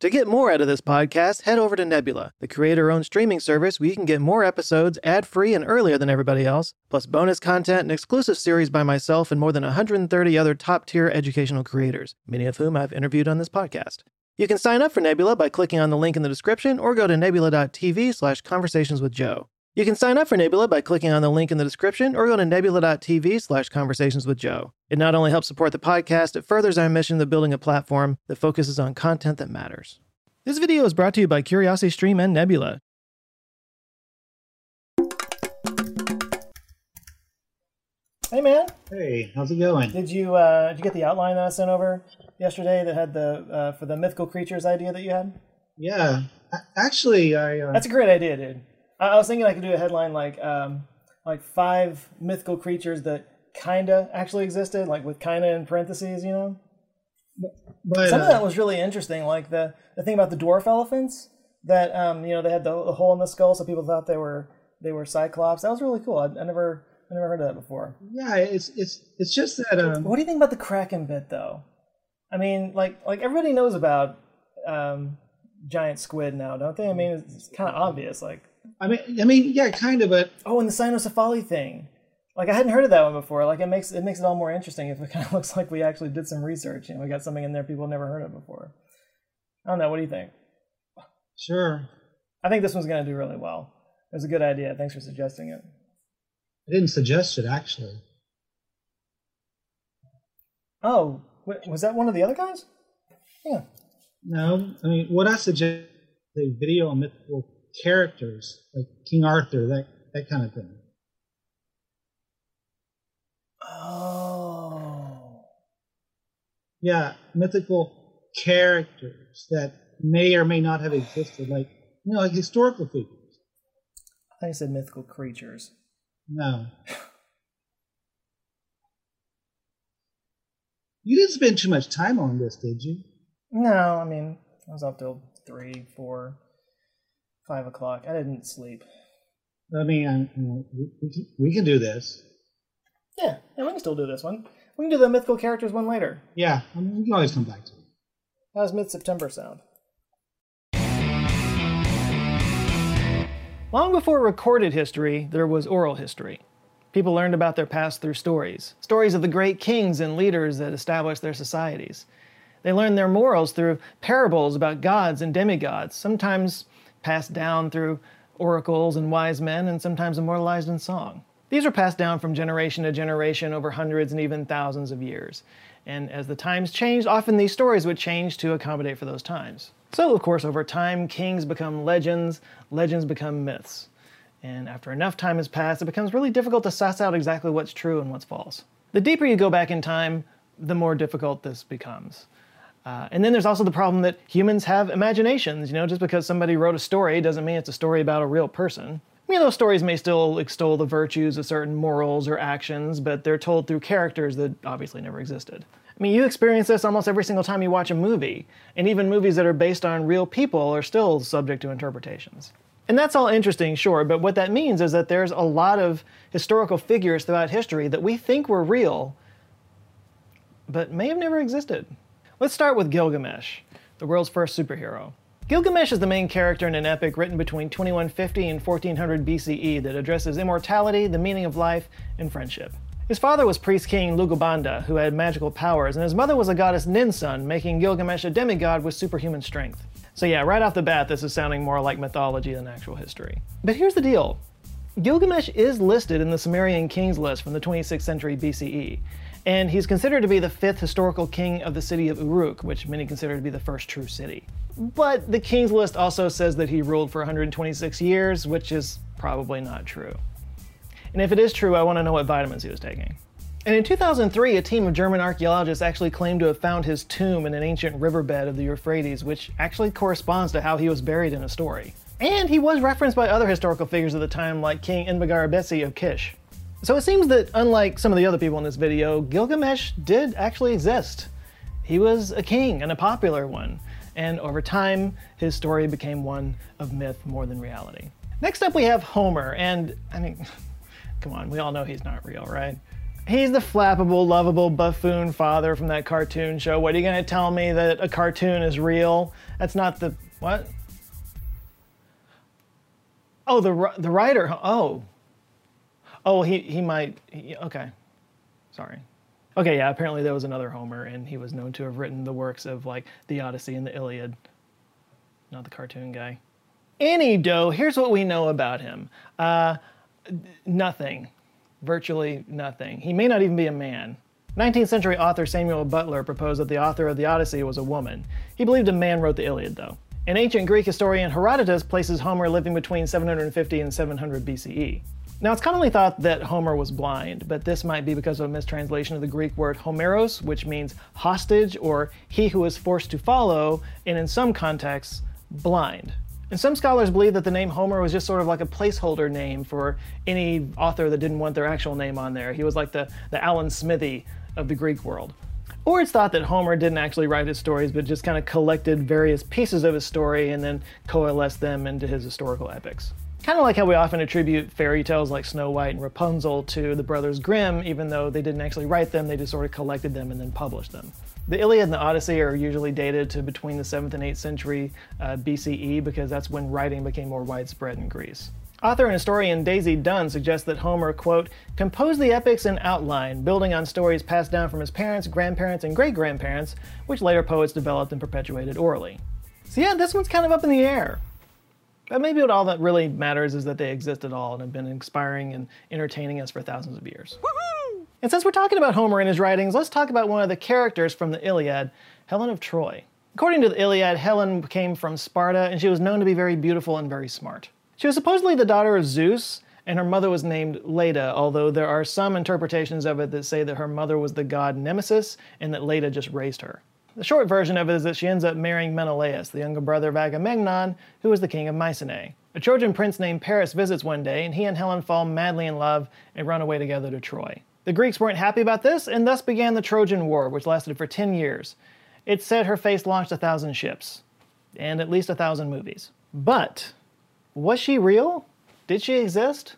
To get more out of this podcast, head over to Nebula, the creator owned streaming service where you can get more episodes ad free and earlier than everybody else, plus bonus content and exclusive series by myself and more than 130 other top tier educational creators, many of whom I've interviewed on this podcast. You can sign up for Nebula by clicking on the link in the description or go to nebula.tv slash conversations with Joe. You can sign up for Nebula by clicking on the link in the description or go to nebula.tv slash conversations with Joe. It not only helps support the podcast, it furthers our mission of building a platform that focuses on content that matters. This video is brought to you by CuriosityStream and Nebula. Hey man, Hey, how's it going? did you uh, did you get the outline that I sent over yesterday that had the uh, for the mythical creatures idea that you had? Yeah, actually, I uh, That's a great idea, dude. I, I was thinking I could do a headline like um, like five mythical creatures that kinda actually existed, like with kinda in parentheses, you know. but Some of uh, that was really interesting, like the the thing about the dwarf elephants that um, you know they had the, the hole in the skull, so people thought they were they were cyclops. That was really cool. I, I never I never heard of that before. yeah, it's it's it's just that um, What do you think about the Kraken bit, though? I mean, like like everybody knows about um, giant squid now, don't they? I mean, it's, it's kind of obvious. Like, I mean, I mean, yeah, kind of, but oh, and the cynocephali thing. Like, I hadn't heard of that one before. Like, it makes it makes it all more interesting if it kind of looks like we actually did some research. and we got something in there people never heard of before. I don't know. What do you think? sure, I think this one's going to do really well. It was a good idea. Thanks for suggesting it. I didn't suggest it actually. Oh, was that one of the other guys? Yeah. No, I mean, what I suggest a video on mythical characters like King Arthur, that that kind of thing. Oh. Yeah, mythical characters that may or may not have existed, like you know, like historical figures. I think I said mythical creatures. No. You didn't spend too much time on this, did you? No, I mean, I was up till three, four, five o'clock. I didn't sleep. I mean, I, we, we can- we can do this. Yeah, yeah, we can still do this one. We can do the mythical characters one later. Yeah, I mean, we can always come back to it. How's mid September sound? Long before recorded history, there was oral history. People learned about their past through stories stories of the great kings and leaders that established their societies. They learned their morals through parables about gods and demigods, sometimes passed down through oracles and wise men, and sometimes immortalized in song. These were passed down from generation to generation over hundreds and even thousands of years. And as the times changed, often these stories would change to accommodate for those times. So, of course, over time, kings become legends, legends become myths. And after enough time has passed, it becomes really difficult to suss out exactly what's true and what's false. The deeper you go back in time, the more difficult this becomes. Uh, and then there's also the problem that humans have imaginations. You know, just because somebody wrote a story doesn't mean it's a story about a real person. I mean, those stories may still extol the virtues of certain morals or actions, but they're told through characters that obviously never existed. I mean, you experience this almost every single time you watch a movie, and even movies that are based on real people are still subject to interpretations. And that's all interesting, sure, but what that means is that there's a lot of historical figures throughout history that we think were real, but may have never existed. Let's start with Gilgamesh, the world's first superhero. Gilgamesh is the main character in an epic written between 2150 and 1400 BCE that addresses immortality, the meaning of life, and friendship. His father was priest king Lugalbanda, who had magical powers, and his mother was a goddess Ninsun, making Gilgamesh a demigod with superhuman strength. So, yeah, right off the bat, this is sounding more like mythology than actual history. But here's the deal Gilgamesh is listed in the Sumerian kings list from the 26th century BCE, and he's considered to be the fifth historical king of the city of Uruk, which many consider to be the first true city. But the kings list also says that he ruled for 126 years, which is probably not true. And if it is true, I want to know what vitamins he was taking. And in 2003, a team of German archaeologists actually claimed to have found his tomb in an ancient riverbed of the Euphrates, which actually corresponds to how he was buried in a story. And he was referenced by other historical figures of the time, like King Enbagar of Kish. So it seems that, unlike some of the other people in this video, Gilgamesh did actually exist. He was a king and a popular one, and over time, his story became one of myth more than reality. Next up, we have Homer, and I mean, come on, we all know he's not real, right? He's the flappable, lovable buffoon father from that cartoon show. What are you to tell me that a cartoon is real? That's not the what? Oh, the the writer. Oh, oh, he he might. He, okay, sorry. Okay, yeah. Apparently there was another Homer, and he was known to have written the works of like the Odyssey and the Iliad. Not the cartoon guy. Any dough. Here's what we know about him. Uh, nothing. Virtually nothing. He may not even be a man. 19th century author Samuel Butler proposed that the author of the Odyssey was a woman. He believed a man wrote the Iliad, though. An ancient Greek historian Herodotus places Homer living between 750 and 700 BCE. Now, it's commonly thought that Homer was blind, but this might be because of a mistranslation of the Greek word homeros, which means hostage or he who is forced to follow, and in some contexts, blind. And some scholars believe that the name Homer was just sort of like a placeholder name for any author that didn't want their actual name on there. He was like the, the Alan Smithee of the Greek world. Or it's thought that Homer didn't actually write his stories, but just kind of collected various pieces of his story and then coalesced them into his historical epics. Kind of like how we often attribute fairy tales like Snow White and Rapunzel to the Brothers Grimm, even though they didn't actually write them, they just sort of collected them and then published them. The Iliad and the Odyssey are usually dated to between the 7th and 8th century uh, BCE because that's when writing became more widespread in Greece. Author and historian Daisy Dunn suggests that Homer, quote, composed the epics in outline, building on stories passed down from his parents, grandparents, and great grandparents, which later poets developed and perpetuated orally. So, yeah, this one's kind of up in the air. But maybe what all that really matters is that they exist at all and have been inspiring and entertaining us for thousands of years. Woo-hoo! And since we're talking about Homer and his writings, let's talk about one of the characters from the Iliad, Helen of Troy. According to the Iliad, Helen came from Sparta and she was known to be very beautiful and very smart. She was supposedly the daughter of Zeus, and her mother was named Leda, although there are some interpretations of it that say that her mother was the god Nemesis and that Leda just raised her. The short version of it is that she ends up marrying Menelaus, the younger brother of Agamemnon, who was the king of Mycenae. A Trojan prince named Paris visits one day, and he and Helen fall madly in love and run away together to Troy. The Greeks weren't happy about this, and thus began the Trojan War, which lasted for 10 years. It's said her face launched a thousand ships, and at least a thousand movies. But was she real? Did she exist?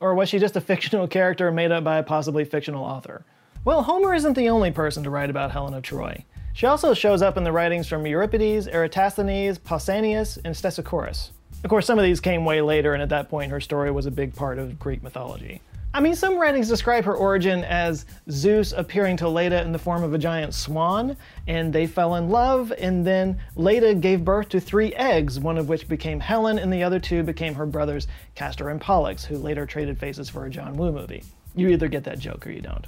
Or was she just a fictional character made up by a possibly fictional author? Well, Homer isn't the only person to write about Helen of Troy. She also shows up in the writings from Euripides, Eratosthenes, Pausanias, and Stesichorus. Of course, some of these came way later, and at that point, her story was a big part of Greek mythology. I mean, some writings describe her origin as Zeus appearing to Leda in the form of a giant swan, and they fell in love, and then Leda gave birth to three eggs, one of which became Helen, and the other two became her brothers Castor and Pollux, who later traded faces for a John Woo movie. You either get that joke or you don't.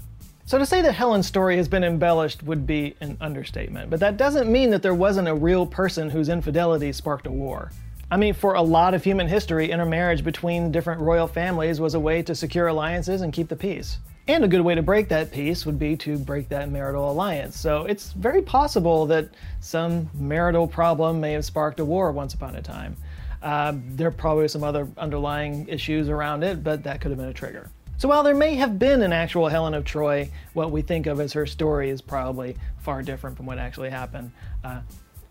So to say that Helen's story has been embellished would be an understatement, but that doesn't mean that there wasn't a real person whose infidelity sparked a war. I mean, for a lot of human history, intermarriage between different royal families was a way to secure alliances and keep the peace. And a good way to break that peace would be to break that marital alliance. So it's very possible that some marital problem may have sparked a war once upon a time. Uh, there are probably some other underlying issues around it, but that could have been a trigger. So while there may have been an actual Helen of Troy, what we think of as her story is probably far different from what actually happened. Uh,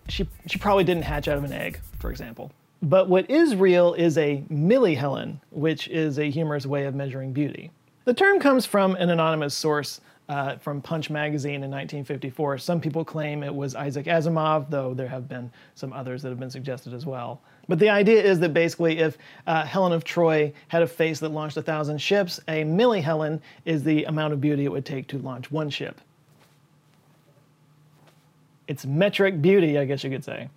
she, she probably didn't hatch out of an egg, for example. But what is real is a millihelen, which is a humorous way of measuring beauty. The term comes from an anonymous source uh, from Punch magazine in 1954. Some people claim it was Isaac Asimov, though there have been some others that have been suggested as well. But the idea is that basically, if uh, Helen of Troy had a face that launched a thousand ships, a millihelen is the amount of beauty it would take to launch one ship. It's metric beauty, I guess you could say.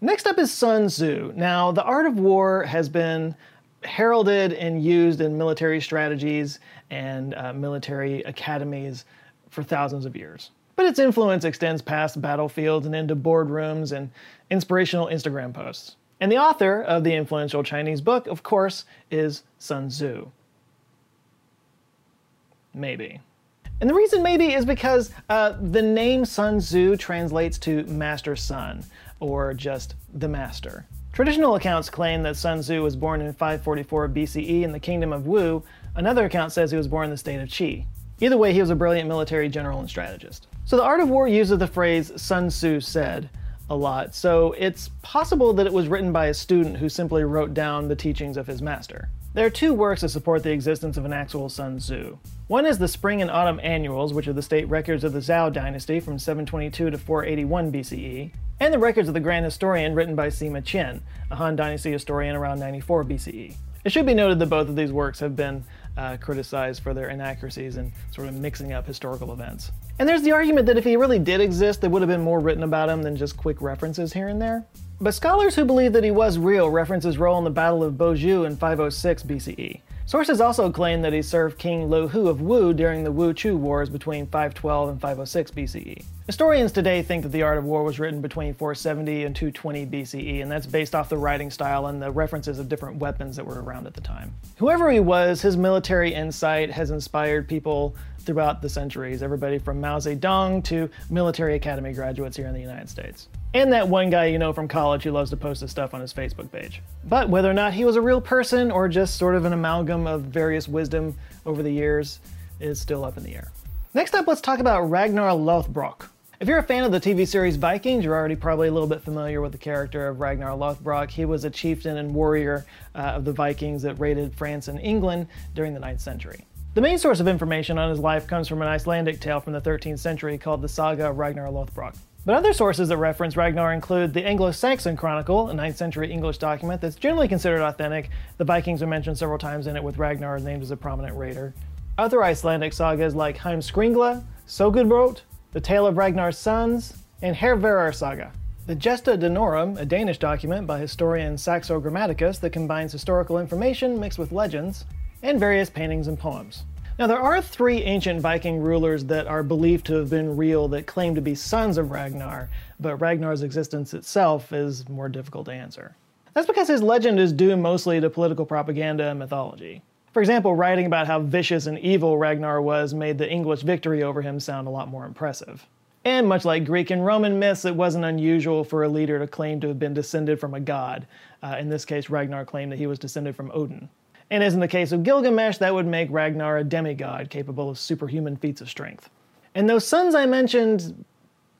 Next up is Sun Tzu. Now, the art of war has been heralded and used in military strategies and uh, military academies for thousands of years. But its influence extends past battlefields and into boardrooms and inspirational Instagram posts. And the author of the influential Chinese book, of course, is Sun Tzu. Maybe. And the reason maybe is because uh, the name Sun Tzu translates to Master Sun, or just the master. Traditional accounts claim that Sun Tzu was born in 544 BCE in the kingdom of Wu. Another account says he was born in the state of Qi. Either way, he was a brilliant military general and strategist. So the art of war uses the phrase Sun Tzu said a lot, so it's possible that it was written by a student who simply wrote down the teachings of his master. There are two works that support the existence of an actual Sun Tzu. One is the Spring and Autumn Annuals, which are the state records of the Zhou dynasty from 722 to 481 BCE, and the records of the Grand Historian written by Sima Qian, a Han Dynasty historian around 94 BCE. It should be noted that both of these works have been uh, criticized for their inaccuracies and sort of mixing up historical events. And there's the argument that if he really did exist, there would have been more written about him than just quick references here and there. But scholars who believe that he was real reference his role in the Battle of Boju in 506 BCE. Sources also claim that he served King Lo Hu of Wu during the Wu Chu Wars between 512 and 506 BCE. Historians today think that The Art of War was written between 470 and 220 BCE, and that's based off the writing style and the references of different weapons that were around at the time. Whoever he was, his military insight has inspired people throughout the centuries, everybody from Mao Zedong to military academy graduates here in the United States. And that one guy you know from college who loves to post his stuff on his Facebook page. But whether or not he was a real person or just sort of an amalgam of various wisdom over the years is still up in the air. Next up, let's talk about Ragnar Lothbrok. If you're a fan of the TV series Vikings, you're already probably a little bit familiar with the character of Ragnar Lothbrok. He was a chieftain and warrior uh, of the Vikings that raided France and England during the 9th century. The main source of information on his life comes from an Icelandic tale from the 13th century called the Saga of Ragnar Lothbrok. But other sources that reference Ragnar include the Anglo Saxon Chronicle, a 9th century English document that's generally considered authentic. The Vikings are mentioned several times in it, with Ragnar named as a prominent raider. Other Icelandic sagas like Heimskringla, Sogubrot, The Tale of Ragnar's Sons, and Hervarar Saga. The Gesta Danorum, a Danish document by historian Saxo Grammaticus that combines historical information mixed with legends, and various paintings and poems. Now, there are three ancient Viking rulers that are believed to have been real that claim to be sons of Ragnar, but Ragnar's existence itself is more difficult to answer. That's because his legend is due mostly to political propaganda and mythology. For example, writing about how vicious and evil Ragnar was made the English victory over him sound a lot more impressive. And much like Greek and Roman myths, it wasn't unusual for a leader to claim to have been descended from a god. Uh, in this case, Ragnar claimed that he was descended from Odin. And as in the case of Gilgamesh, that would make Ragnar a demigod capable of superhuman feats of strength. And those sons I mentioned,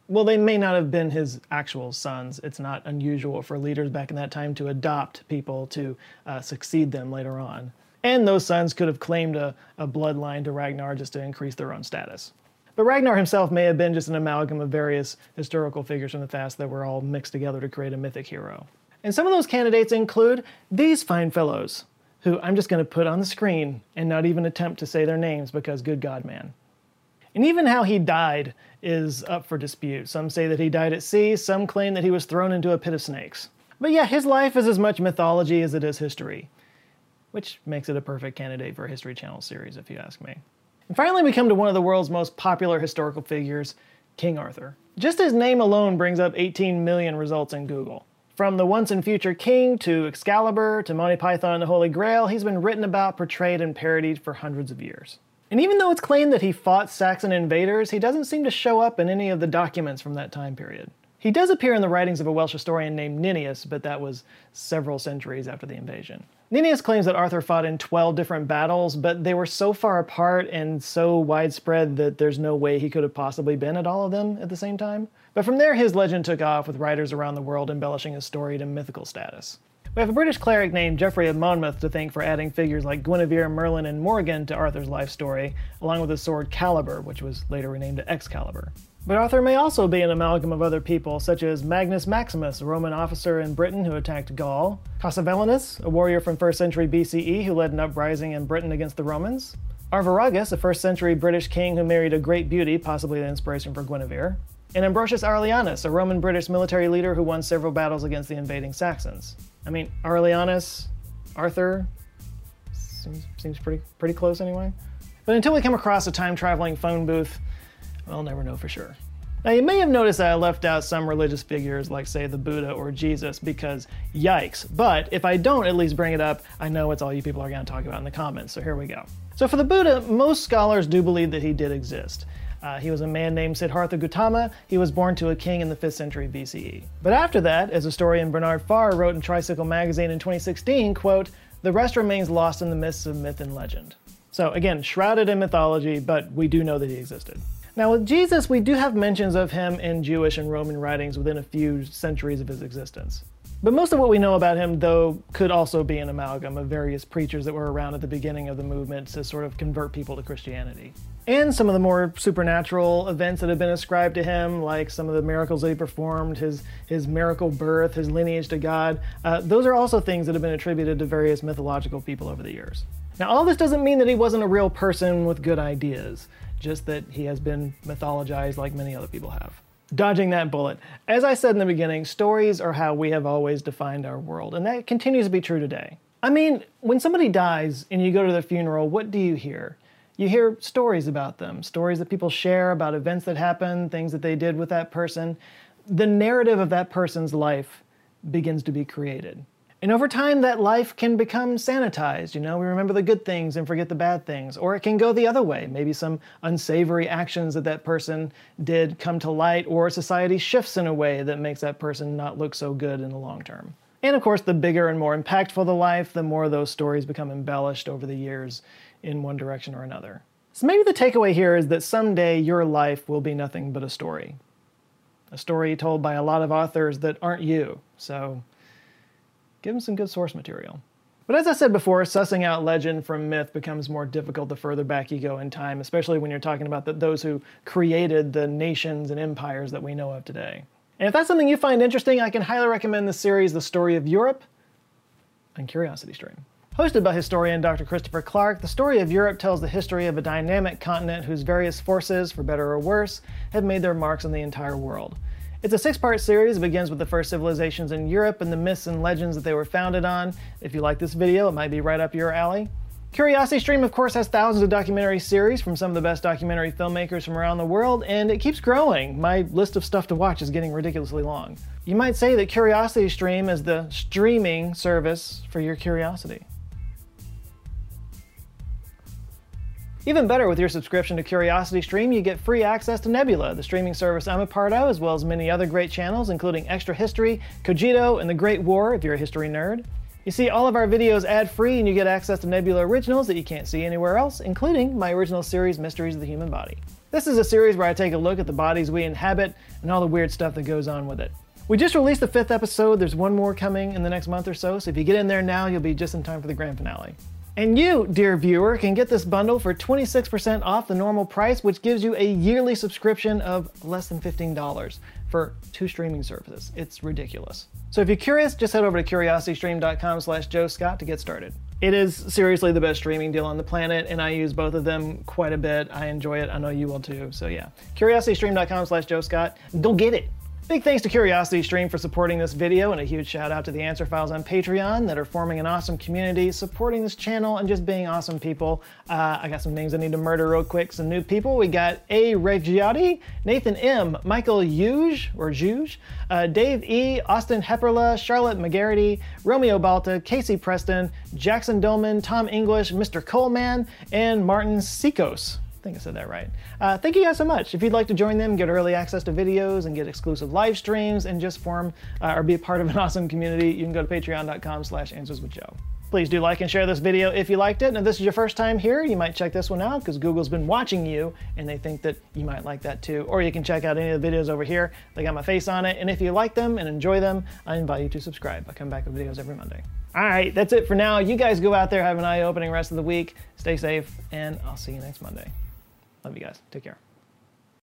well, they may not have been his actual sons. It's not unusual for leaders back in that time to adopt people to uh, succeed them later on. And those sons could have claimed a, a bloodline to Ragnar just to increase their own status. But Ragnar himself may have been just an amalgam of various historical figures from the past that were all mixed together to create a mythic hero. And some of those candidates include these fine fellows who I'm just going to put on the screen and not even attempt to say their names because good God, man. And even how he died is up for dispute. Some say that he died at sea, some claim that he was thrown into a pit of snakes. But yeah, his life is as much mythology as it is history, which makes it a perfect candidate for a History Channel series, if you ask me. And finally, we come to one of the world's most popular historical figures, King Arthur. Just his name alone brings up 18 million results in Google. From the once and future king to Excalibur to Monty Python and the Holy Grail, he's been written about, portrayed, and parodied for hundreds of years. And even though it's claimed that he fought Saxon invaders, he doesn't seem to show up in any of the documents from that time period. He does appear in the writings of a Welsh historian named Nennius, but that was several centuries after the invasion. Nennius claims that Arthur fought in 12 different battles, but they were so far apart and so widespread that there's no way he could have possibly been at all of them at the same time. But from there, his legend took off with writers around the world embellishing his story to mythical status. We have a British cleric named Geoffrey of Monmouth to thank for adding figures like Guinevere, Merlin, and Morgan to Arthur's life story, along with his sword Caliber, which was later renamed Excalibur. But Arthur may also be an amalgam of other people, such as Magnus Maximus, a Roman officer in Britain who attacked Gaul, Cassivellaunus, a warrior from 1st century BCE who led an uprising in Britain against the Romans, Arviragus, a 1st century British king who married a great beauty, possibly the inspiration for Guinevere, and Ambrosius Aurelianus, a Roman British military leader who won several battles against the invading Saxons. I mean, Aurelianus, Arthur, seems, seems pretty, pretty close anyway. But until we come across a time traveling phone booth, we'll never know for sure. Now, you may have noticed that I left out some religious figures like, say, the Buddha or Jesus because yikes. But if I don't at least bring it up, I know it's all you people are going to talk about in the comments, so here we go. So, for the Buddha, most scholars do believe that he did exist. Uh, he was a man named Siddhartha Gautama. He was born to a king in the 5th century BCE. But after that, as historian Bernard Faure wrote in Tricycle magazine in 2016, quote, the rest remains lost in the mists of myth and legend. So again, shrouded in mythology, but we do know that he existed. Now, with Jesus, we do have mentions of him in Jewish and Roman writings within a few centuries of his existence. But most of what we know about him, though, could also be an amalgam of various preachers that were around at the beginning of the movement to sort of convert people to Christianity. And some of the more supernatural events that have been ascribed to him, like some of the miracles that he performed, his, his miracle birth, his lineage to God, uh, those are also things that have been attributed to various mythological people over the years. Now, all this doesn't mean that he wasn't a real person with good ideas just that he has been mythologized like many other people have. Dodging that bullet. As I said in the beginning, stories are how we have always defined our world, and that continues to be true today. I mean, when somebody dies and you go to their funeral, what do you hear? You hear stories about them, stories that people share about events that happened, things that they did with that person. The narrative of that person's life begins to be created. And over time, that life can become sanitized. You know, we remember the good things and forget the bad things. Or it can go the other way. Maybe some unsavory actions that that person did come to light, or society shifts in a way that makes that person not look so good in the long term. And of course, the bigger and more impactful the life, the more those stories become embellished over the years in one direction or another. So maybe the takeaway here is that someday your life will be nothing but a story. A story told by a lot of authors that aren't you. So give them some good source material. But as I said before, sussing out legend from myth becomes more difficult the further back you go in time, especially when you're talking about the, those who created the nations and empires that we know of today. And if that's something you find interesting, I can highly recommend the series The Story of Europe on CuriosityStream. Hosted by historian Dr. Christopher Clark, The Story of Europe tells the history of a dynamic continent whose various forces, for better or worse, have made their marks on the entire world. It's a six part series. It begins with the first civilizations in Europe and the myths and legends that they were founded on. If you like this video, it might be right up your alley. Curiosity Stream, of course, has thousands of documentary series from some of the best documentary filmmakers from around the world, and it keeps growing. My list of stuff to watch is getting ridiculously long. You might say that Curiosity Stream is the streaming service for your curiosity. Even better, with your subscription to CuriosityStream, you get free access to Nebula, the streaming service I'm a part of, as well as many other great channels, including Extra History, Cogito, and The Great War, if you're a history nerd. You see all of our videos ad-free, and you get access to Nebula originals that you can't see anywhere else, including my original series, Mysteries of the Human Body. This is a series where I take a look at the bodies we inhabit and all the weird stuff that goes on with it. We just released the fifth episode, there's one more coming in the next month or so, so if you get in there now, you'll be just in time for the grand finale. And you, dear viewer, can get this bundle for 26% off the normal price, which gives you a yearly subscription of less than $15 for two streaming services. It's ridiculous. So if you're curious, just head over to curiositystream.com slash Joe Scott to get started. It is seriously the best streaming deal on the planet, and I use both of them quite a bit. I enjoy it. I know you will too. So yeah, curiositystream.com slash Joe Scott. Go get it. Big thanks to CuriosityStream for supporting this video, and a huge shout out to the Answer Files on Patreon that are forming an awesome community, supporting this channel, and just being awesome people. Uh, I got some names I need to murder real quick. Some new people. We got A. Reggiotti, Nathan M., Michael Huge, or Juge, uh, Dave E., Austin Hepperla, Charlotte McGarity, Romeo Balta, Casey Preston, Jackson Dolman, Tom English, Mr. Coleman, and Martin Sikos think I said that right. Uh, thank you guys so much. If you'd like to join them, get early access to videos and get exclusive live streams and just form uh, or be a part of an awesome community, you can go to patreon.com slash answers with Joe. Please do like and share this video if you liked it. And if this is your first time here, you might check this one out because Google's been watching you and they think that you might like that too. Or you can check out any of the videos over here. They got my face on it. And if you like them and enjoy them, I invite you to subscribe. I come back with videos every Monday. All right, that's it for now. You guys go out there, have an eye-opening rest of the week. Stay safe, and I'll see you next Monday. Love you guys. Take care.